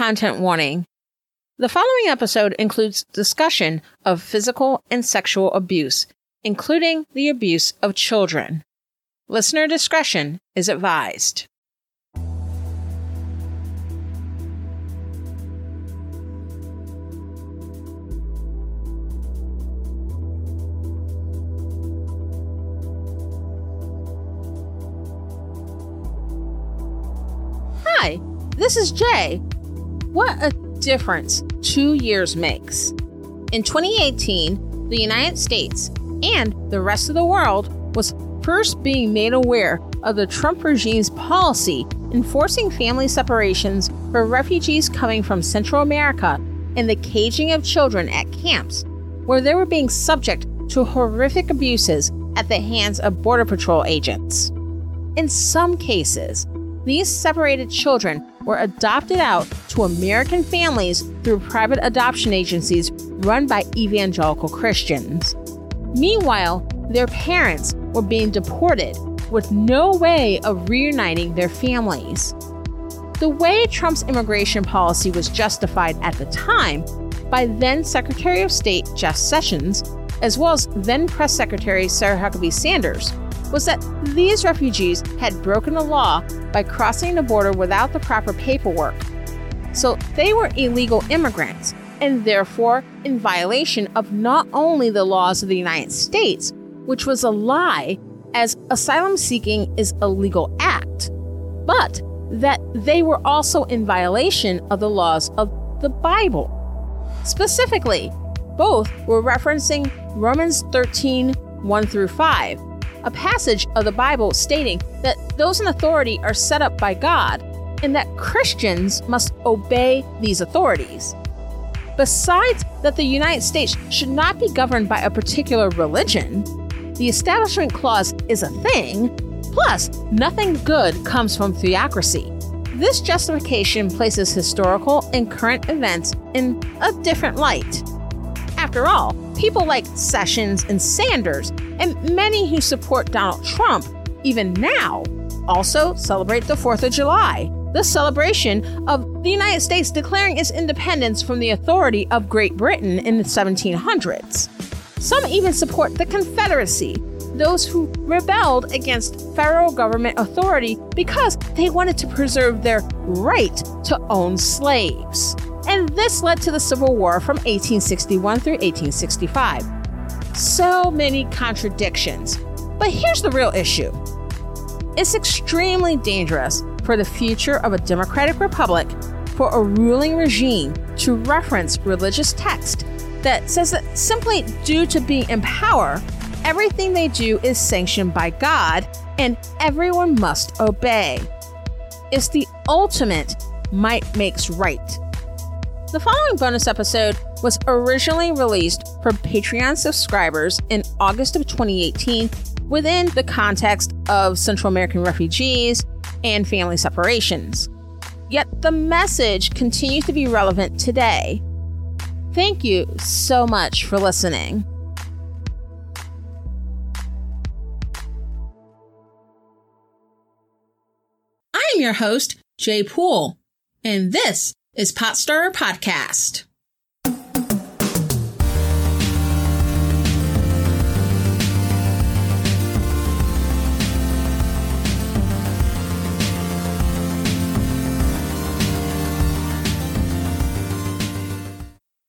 content warning. The following episode includes discussion of physical and sexual abuse, including the abuse of children. Listener discretion is advised. Hi, this is Jay. What a difference two years makes. In 2018, the United States and the rest of the world was first being made aware of the Trump regime's policy enforcing family separations for refugees coming from Central America and the caging of children at camps, where they were being subject to horrific abuses at the hands of Border Patrol agents. In some cases, these separated children were adopted out to American families through private adoption agencies run by evangelical Christians. Meanwhile, their parents were being deported with no way of reuniting their families. The way Trump's immigration policy was justified at the time by then Secretary of State Jeff Sessions, as well as then Press Secretary Sarah Huckabee Sanders, was that these refugees had broken the law by crossing the border without the proper paperwork. So they were illegal immigrants and therefore in violation of not only the laws of the United States, which was a lie, as asylum seeking is a legal act, but that they were also in violation of the laws of the Bible. Specifically, both were referencing Romans 13 1 through 5, a passage of the Bible stating that those in authority are set up by God and that Christians must obey these authorities. Besides that the United States should not be governed by a particular religion, the Establishment Clause is a thing, plus, nothing good comes from theocracy. This justification places historical and current events in a different light. After all, people like Sessions and Sanders, and many who support Donald Trump, even now, also celebrate the 4th of July, the celebration of the United States declaring its independence from the authority of Great Britain in the 1700s. Some even support the Confederacy, those who rebelled against federal government authority because they wanted to preserve their right to own slaves and this led to the Civil War from 1861 through 1865. So many contradictions. But here's the real issue it's extremely dangerous for the future of a democratic republic for a ruling regime to reference religious text that says that simply due to being in power, everything they do is sanctioned by God and everyone must obey. It's the ultimate might makes right the following bonus episode was originally released for Patreon subscribers in August of 2018 within the context of Central American refugees and family separations. Yet the message continues to be relevant today. Thank you so much for listening. I'm your host, Jay Poole, and this is Pot Stirrer Podcast.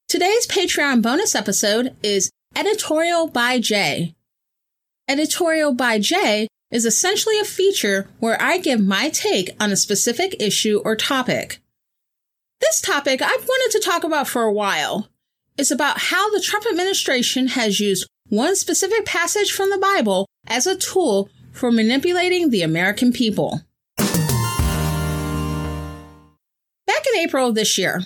Today's Patreon bonus episode is Editorial by Jay. Editorial by Jay is essentially a feature where I give my take on a specific issue or topic. This topic I've wanted to talk about for a while is about how the Trump administration has used one specific passage from the Bible as a tool for manipulating the American people. Back in April of this year,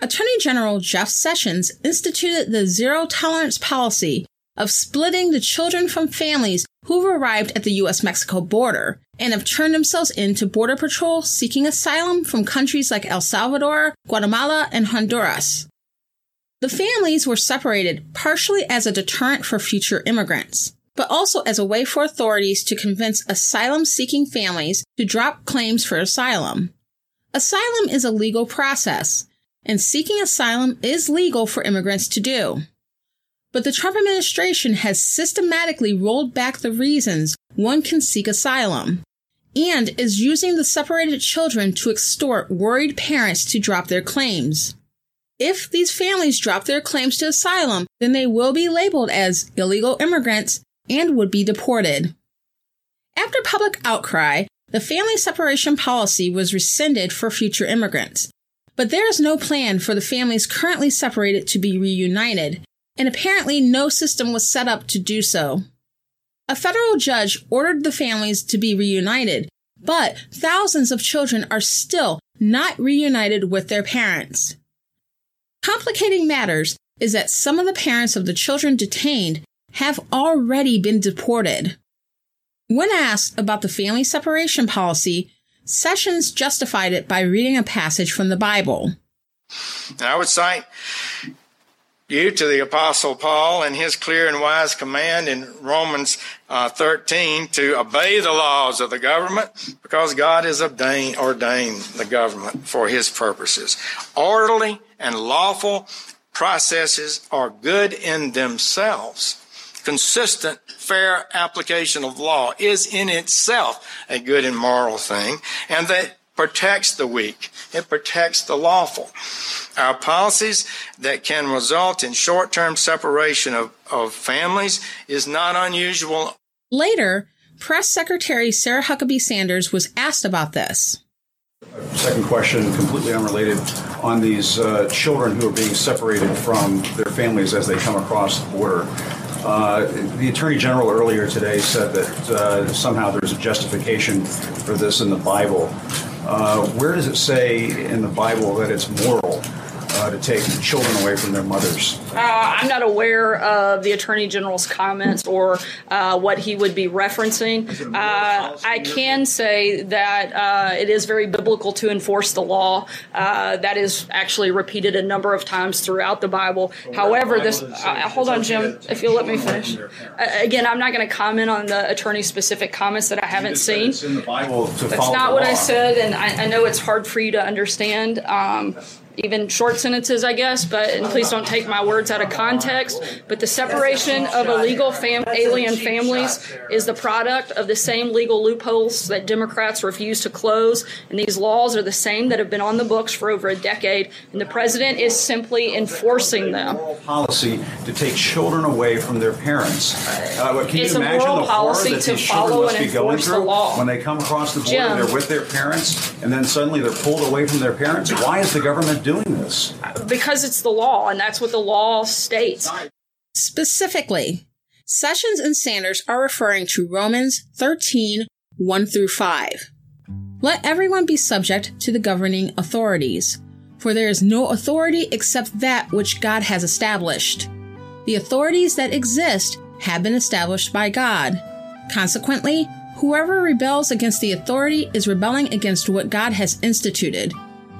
Attorney General Jeff Sessions instituted the zero tolerance policy of splitting the children from families who've arrived at the US Mexico border and have turned themselves in to Border Patrol seeking asylum from countries like El Salvador, Guatemala, and Honduras. The families were separated partially as a deterrent for future immigrants, but also as a way for authorities to convince asylum seeking families to drop claims for asylum. Asylum is a legal process, and seeking asylum is legal for immigrants to do. But the Trump administration has systematically rolled back the reasons one can seek asylum and is using the separated children to extort worried parents to drop their claims. If these families drop their claims to asylum, then they will be labeled as illegal immigrants and would be deported. After public outcry, the family separation policy was rescinded for future immigrants. But there is no plan for the families currently separated to be reunited, and apparently no system was set up to do so. A federal judge ordered the families to be reunited, but thousands of children are still not reunited with their parents. Complicating matters is that some of the parents of the children detained have already been deported. When asked about the family separation policy, Sessions justified it by reading a passage from the Bible. And I would cite you to the Apostle Paul and his clear and wise command in Romans uh, 13 to obey the laws of the government because God has ordained, ordained the government for his purposes. Orderly and lawful processes are good in themselves. Consistent, fair application of law is in itself a good and moral thing, and that protects the weak. It protects the lawful. Our policies that can result in short term separation of, of families is not unusual. Later, Press Secretary Sarah Huckabee Sanders was asked about this. Second question, completely unrelated, on these uh, children who are being separated from their families as they come across the border. Uh, the Attorney General earlier today said that uh, somehow there's a justification for this in the Bible. Uh, where does it say in the Bible that it's moral uh, to take children away from their mothers? Uh, I'm not aware of the Attorney General's comments or uh, what he would be referencing. Uh, I can say that uh, it is very biblical to enforce the law. Uh, that is actually repeated a number of times throughout the Bible. However, this. hold on, Jim, if you'll let me finish. again, I'm not going to comment on the attorney's specific comments that I haven't seen. It's in the Bible That's not what I said, and I, I, know it's hard for you to understand. Um, even short sentences, I guess, but and please don't take my words out of context. But the separation of illegal fam- alien families is the product of the same legal loopholes that Democrats refuse to close. And these laws are the same that have been on the books for over a decade. And the president is simply enforcing them. Policy to take children away from their parents. Uh, can it's you imagine the policy that to these follow must and be going through when they come across the border? Jim. They're with their parents, and then suddenly they're pulled away from their parents. Why is the government doing this? Because it's the law, and that's what the law states. Specifically, Sessions and Sanders are referring to Romans 13 1 through 5. Let everyone be subject to the governing authorities, for there is no authority except that which God has established. The authorities that exist have been established by God. Consequently, whoever rebels against the authority is rebelling against what God has instituted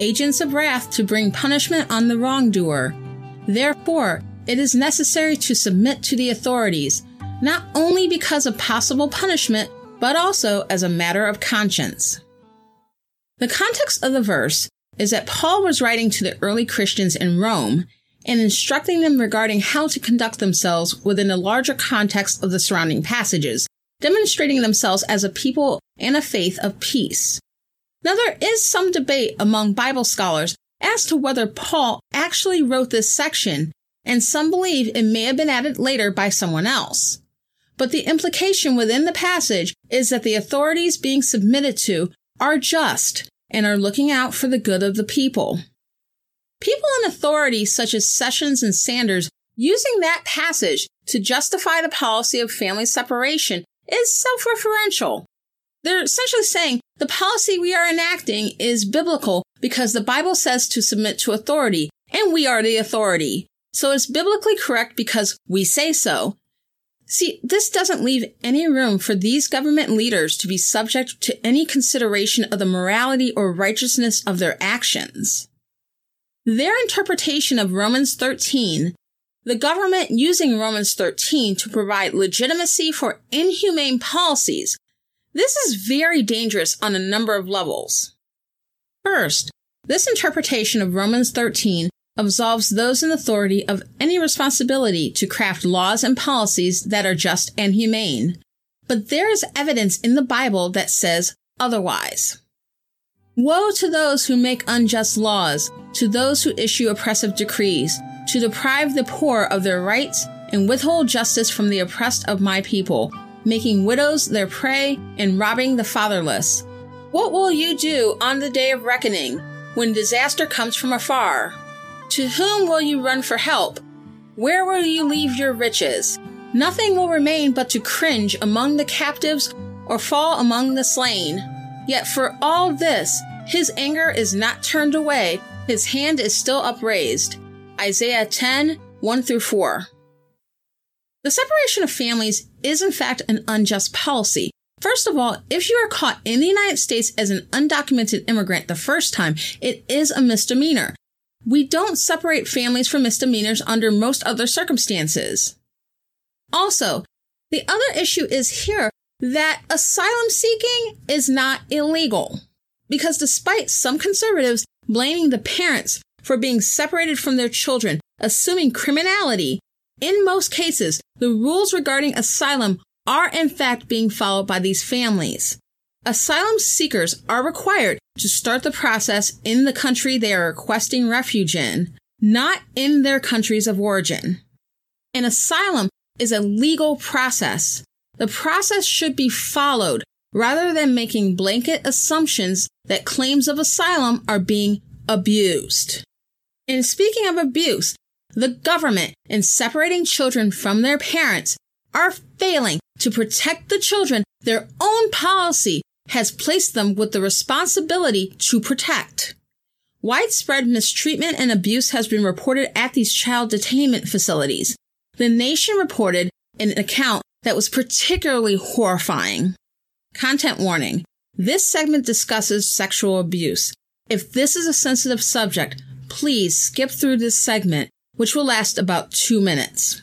agents of wrath to bring punishment on the wrongdoer. Therefore, it is necessary to submit to the authorities, not only because of possible punishment, but also as a matter of conscience. The context of the verse is that Paul was writing to the early Christians in Rome and instructing them regarding how to conduct themselves within the larger context of the surrounding passages, demonstrating themselves as a people and a faith of peace. Now, there is some debate among Bible scholars as to whether Paul actually wrote this section, and some believe it may have been added later by someone else. But the implication within the passage is that the authorities being submitted to are just and are looking out for the good of the people. People in authority such as Sessions and Sanders using that passage to justify the policy of family separation is self-referential They're essentially saying the policy we are enacting is biblical because the Bible says to submit to authority, and we are the authority. So it's biblically correct because we say so. See, this doesn't leave any room for these government leaders to be subject to any consideration of the morality or righteousness of their actions. Their interpretation of Romans 13, the government using Romans 13 to provide legitimacy for inhumane policies, this is very dangerous on a number of levels. First, this interpretation of Romans 13 absolves those in authority of any responsibility to craft laws and policies that are just and humane. But there is evidence in the Bible that says otherwise. Woe to those who make unjust laws, to those who issue oppressive decrees, to deprive the poor of their rights and withhold justice from the oppressed of my people, making widows their prey and robbing the fatherless. What will you do on the day of reckoning, when disaster comes from afar? To whom will you run for help? Where will you leave your riches? Nothing will remain but to cringe among the captives or fall among the slain. Yet for all this, his anger is not turned away, his hand is still upraised. Isaiah 10 1 through 4. The separation of families is in fact an unjust policy. First of all, if you are caught in the United States as an undocumented immigrant the first time, it is a misdemeanor. We don't separate families from misdemeanors under most other circumstances. Also, the other issue is here that asylum seeking is not illegal. Because despite some conservatives blaming the parents for being separated from their children, assuming criminality, in most cases, the rules regarding asylum are in fact being followed by these families. Asylum seekers are required to start the process in the country they are requesting refuge in, not in their countries of origin. An asylum is a legal process. The process should be followed rather than making blanket assumptions that claims of asylum are being abused. And speaking of abuse, the government, in separating children from their parents, are failing to protect the children their own policy has placed them with the responsibility to protect. Widespread mistreatment and abuse has been reported at these child detainment facilities. The nation reported an account that was particularly horrifying. Content warning. This segment discusses sexual abuse. If this is a sensitive subject, please skip through this segment, which will last about two minutes.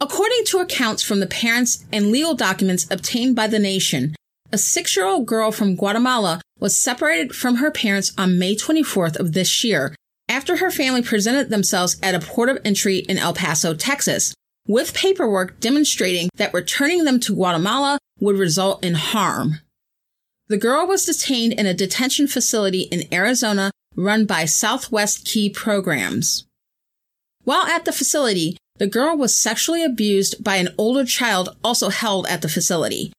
According to accounts from the parents and legal documents obtained by the nation, a six year old girl from Guatemala was separated from her parents on May 24th of this year after her family presented themselves at a port of entry in El Paso, Texas, with paperwork demonstrating that returning them to Guatemala would result in harm. The girl was detained in a detention facility in Arizona run by Southwest Key Programs. While at the facility, the girl was sexually abused by an older child also held at the facility.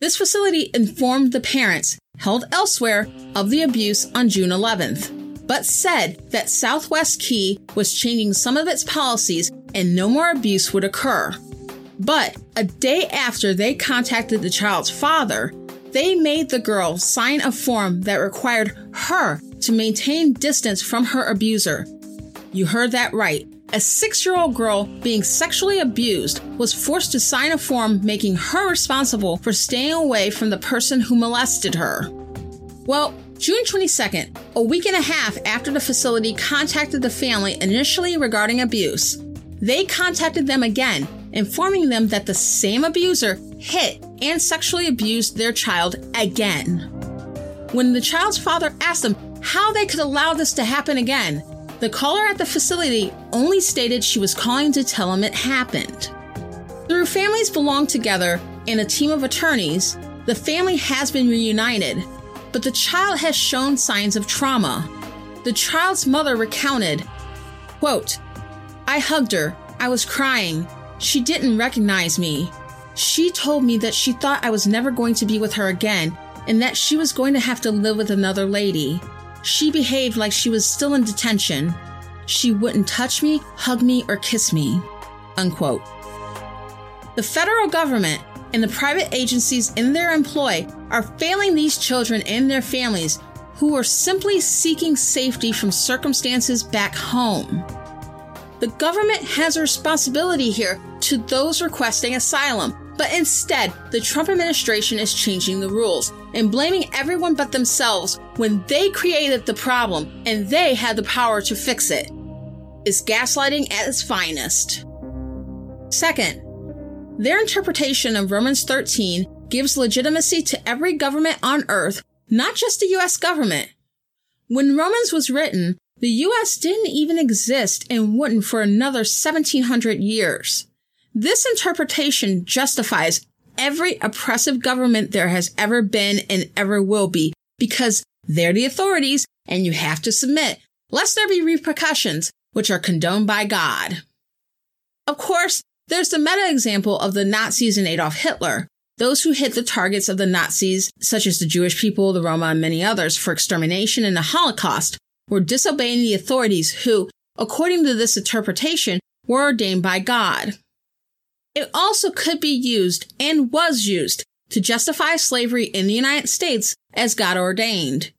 This facility informed the parents, held elsewhere, of the abuse on June 11th, but said that Southwest Key was changing some of its policies and no more abuse would occur. But a day after they contacted the child's father, they made the girl sign a form that required her to maintain distance from her abuser. You heard that right a six year old girl being sexually abused was forced to sign a form making her responsible for staying away from the person who molested her. Well, June 22nd, a week and a half after the facility contacted the family initially regarding abuse, they contacted them again, informing them that the same abuser hit and sexually abused their child again. When the child's father asked them how they could allow this to happen again, the caller at the facility only stated she was calling to tell him it happened. Through Families Belong Together and a team of attorneys, the family has been reunited, but the child has shown signs of trauma. The child's mother recounted, quote, I hugged her. I was crying. She didn't recognize me. She told me that she thought I was never going to be with her again and that she was going to have to live with another lady. She behaved like she was still in detention. She wouldn't touch me, hug me, or kiss me. Unquote. The federal government, and the private agencies in their employ are failing these children and their families who are simply seeking safety from circumstances back home. The government has a responsibility here to those requesting asylum, but instead, the Trump administration is changing the rules and blaming everyone but themselves when they created the problem and they had the power to fix it. Is gaslighting at its finest. Second, their interpretation of Romans 13 gives legitimacy to every government on earth, not just the US government. When Romans was written, the US didn't even exist and wouldn't for another 1700 years. This interpretation justifies every oppressive government there has ever been and ever will be because they're the authorities and you have to submit, lest there be repercussions, which are condoned by God. Of course, there's the meta example of the Nazis and Adolf Hitler. Those who hit the targets of the Nazis, such as the Jewish people, the Roma, and many others, for extermination in the Holocaust, were disobeying the authorities who, according to this interpretation, were ordained by God. It also could be used and was used to justify slavery in the United States as God ordained.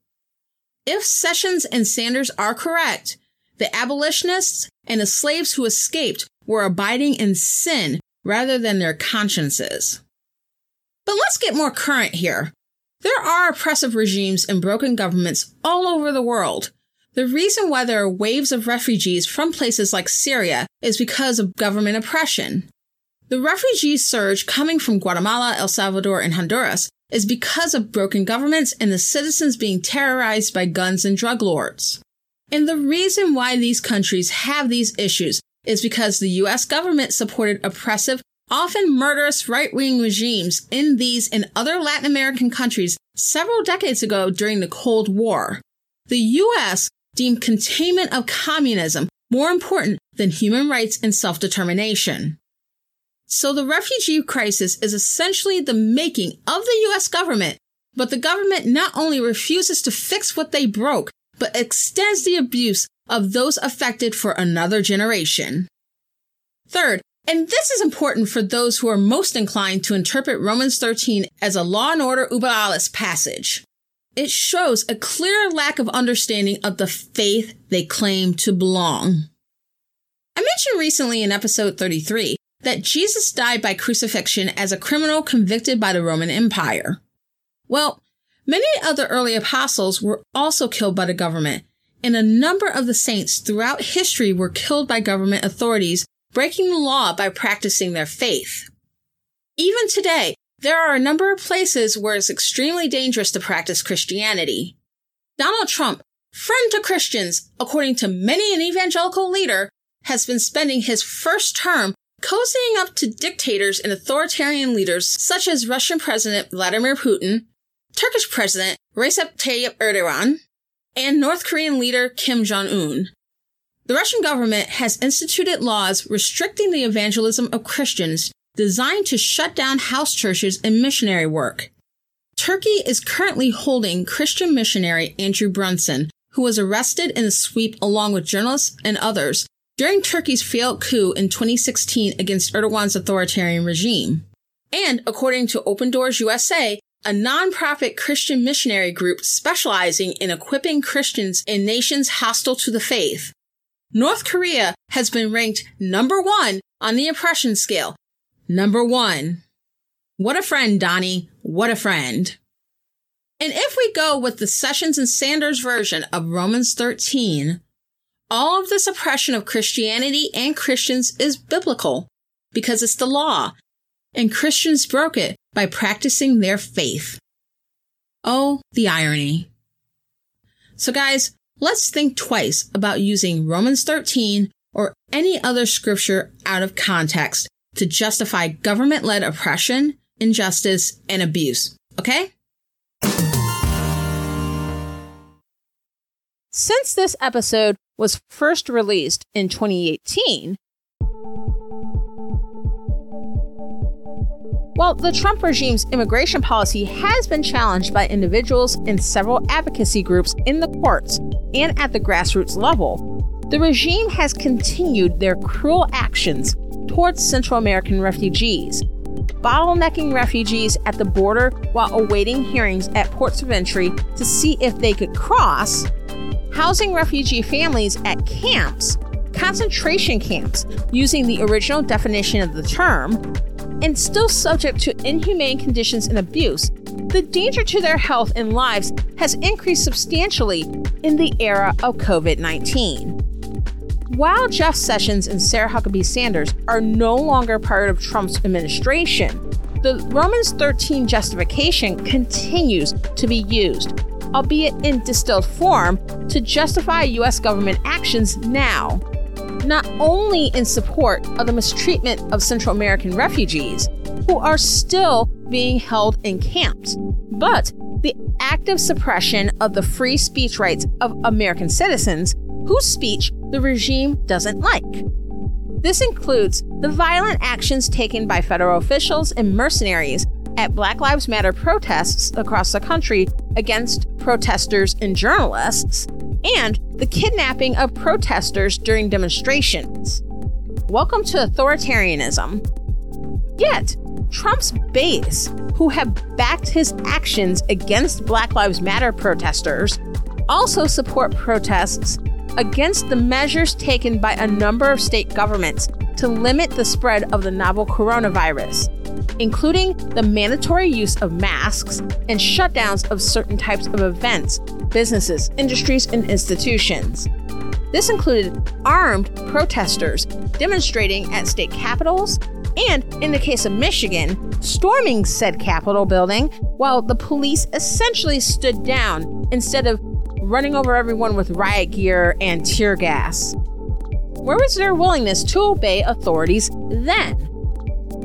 If Sessions and Sanders are correct, the abolitionists and the slaves who escaped were abiding in sin rather than their consciences. But let's get more current here. There are oppressive regimes and broken governments all over the world. The reason why there are waves of refugees from places like Syria is because of government oppression. The refugee surge coming from Guatemala, El Salvador, and Honduras is because of broken governments and the citizens being terrorized by guns and drug lords. And the reason why these countries have these issues is because the US government supported oppressive, often murderous right wing regimes in these and other Latin American countries several decades ago during the Cold War. The US deemed containment of communism more important than human rights and self determination. So the refugee crisis is essentially the making of the US government, but the government not only refuses to fix what they broke, but extends the abuse of those affected for another generation. Third, and this is important for those who are most inclined to interpret Romans 13 as a law and order uber passage. It shows a clear lack of understanding of the faith they claim to belong. I mentioned recently in episode 33 that Jesus died by crucifixion as a criminal convicted by the Roman Empire. Well, many other early apostles were also killed by the government, and a number of the saints throughout history were killed by government authorities breaking the law by practicing their faith. Even today, there are a number of places where it's extremely dangerous to practice Christianity. Donald Trump, friend to Christians, according to many an evangelical leader, has been spending his first term cozying up to dictators and authoritarian leaders such as Russian President Vladimir Putin, Turkish President Recep Tayyip Erdogan, and North Korean leader Kim Jong-un. The Russian government has instituted laws restricting the evangelism of Christians designed to shut down house churches and missionary work. Turkey is currently holding Christian missionary Andrew Brunson, who was arrested in a sweep along with journalists and others during Turkey's failed coup in 2016 against Erdogan's authoritarian regime. And according to Open Doors USA, a nonprofit Christian missionary group specializing in equipping Christians in nations hostile to the faith. North Korea has been ranked number one on the oppression scale. Number one. What a friend, Donnie. What a friend. And if we go with the Sessions and Sanders version of Romans 13, all of this oppression of Christianity and Christians is biblical because it's the law, and Christians broke it by practicing their faith. Oh, the irony. So guys, let's think twice about using Romans 13 or any other scripture out of context to justify government-led oppression, injustice, and abuse. Okay? Since this episode was first released in 2018, While the Trump regime's immigration policy has been challenged by individuals and several advocacy groups in the courts and at the grassroots level, the regime has continued their cruel actions towards Central American refugees, bottlenecking refugees at the border while awaiting hearings at ports of entry to see if they could cross, housing refugee families at camps, concentration camps using the original definition of the term, and still subject to inhumane conditions and abuse, the danger to their health and lives has increased substantially in the era of COVID 19. While Jeff Sessions and Sarah Huckabee Sanders are no longer part of Trump's administration, the Romans 13 justification continues to be used, albeit in distilled form, to justify U.S. government actions now. Not only in support of the mistreatment of Central American refugees, who are still being held in camps, but the active suppression of the free speech rights of American citizens whose speech the regime doesn't like. This includes the violent actions taken by federal officials and mercenaries at Black Lives Matter protests across the country against protesters and journalists, and the kidnapping of protesters during demonstrations. Welcome to authoritarianism. Yet, Trump's base, who have backed his actions against Black Lives Matter protesters, also support protests against the measures taken by a number of state governments to limit the spread of the novel coronavirus, including the mandatory use of masks and shutdowns of certain types of events, businesses, industries, and institutions. This included armed protesters demonstrating at state capitals and, in the case of Michigan, storming said Capitol building while the police essentially stood down instead of running over everyone with riot gear and tear gas. Where was their willingness to obey authorities then?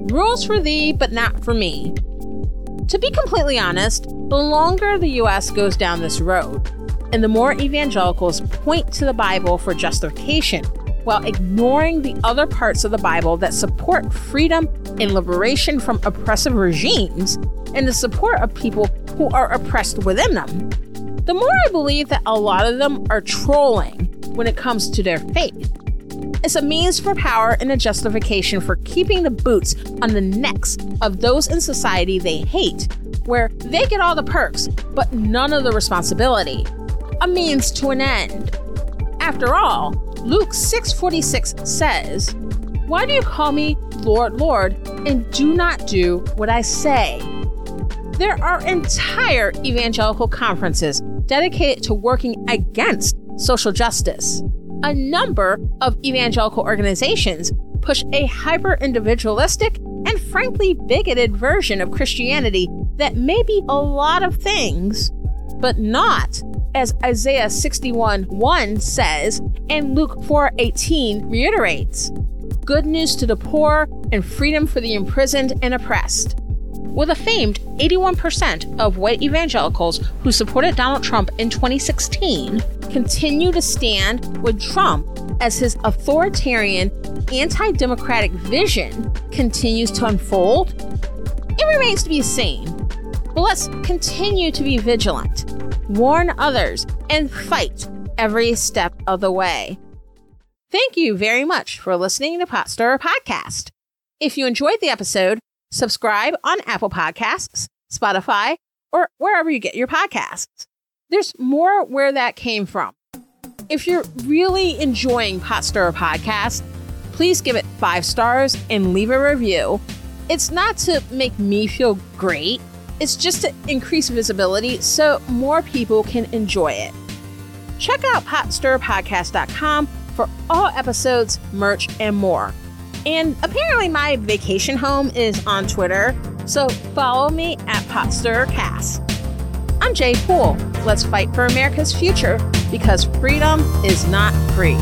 Rules for thee, but not for me. To be completely honest, the longer the US goes down this road, and the more evangelicals point to the Bible for justification while ignoring the other parts of the Bible that support freedom and liberation from oppressive regimes and the support of people who are oppressed within them, the more I believe that a lot of them are trolling when it comes to their faith. It's a means for power and a justification for keeping the boots on the necks of those in society they hate, where they get all the perks, but none of the responsibility. A means to an end. After all, Luke 6:46 says, "Why do you call me Lord, Lord, and do not do what I say?" There are entire evangelical conferences dedicated to working against social justice. A number of evangelical organizations push a hyper individualistic and frankly bigoted version of Christianity that may be a lot of things, but not, as Isaiah 61 1 says and Luke 4 18 reiterates, good news to the poor and freedom for the imprisoned and oppressed. With a famed 81% of white evangelicals who supported Donald Trump in 2016 continue to stand with Trump as his authoritarian, anti democratic vision continues to unfold? It remains to be seen. But let's continue to be vigilant, warn others, and fight every step of the way. Thank you very much for listening to Pot Stirrer Podcast. If you enjoyed the episode, Subscribe on Apple Podcasts, Spotify, or wherever you get your podcasts. There's more where that came from. If you're really enjoying Pot Stirrer Podcast, please give it five stars and leave a review. It's not to make me feel great, it's just to increase visibility so more people can enjoy it. Check out potstirrerpodcast.com for all episodes, merch, and more. And apparently, my vacation home is on Twitter, so follow me at PotstirCast. I'm Jay Poole. Let's fight for America's future because freedom is not free.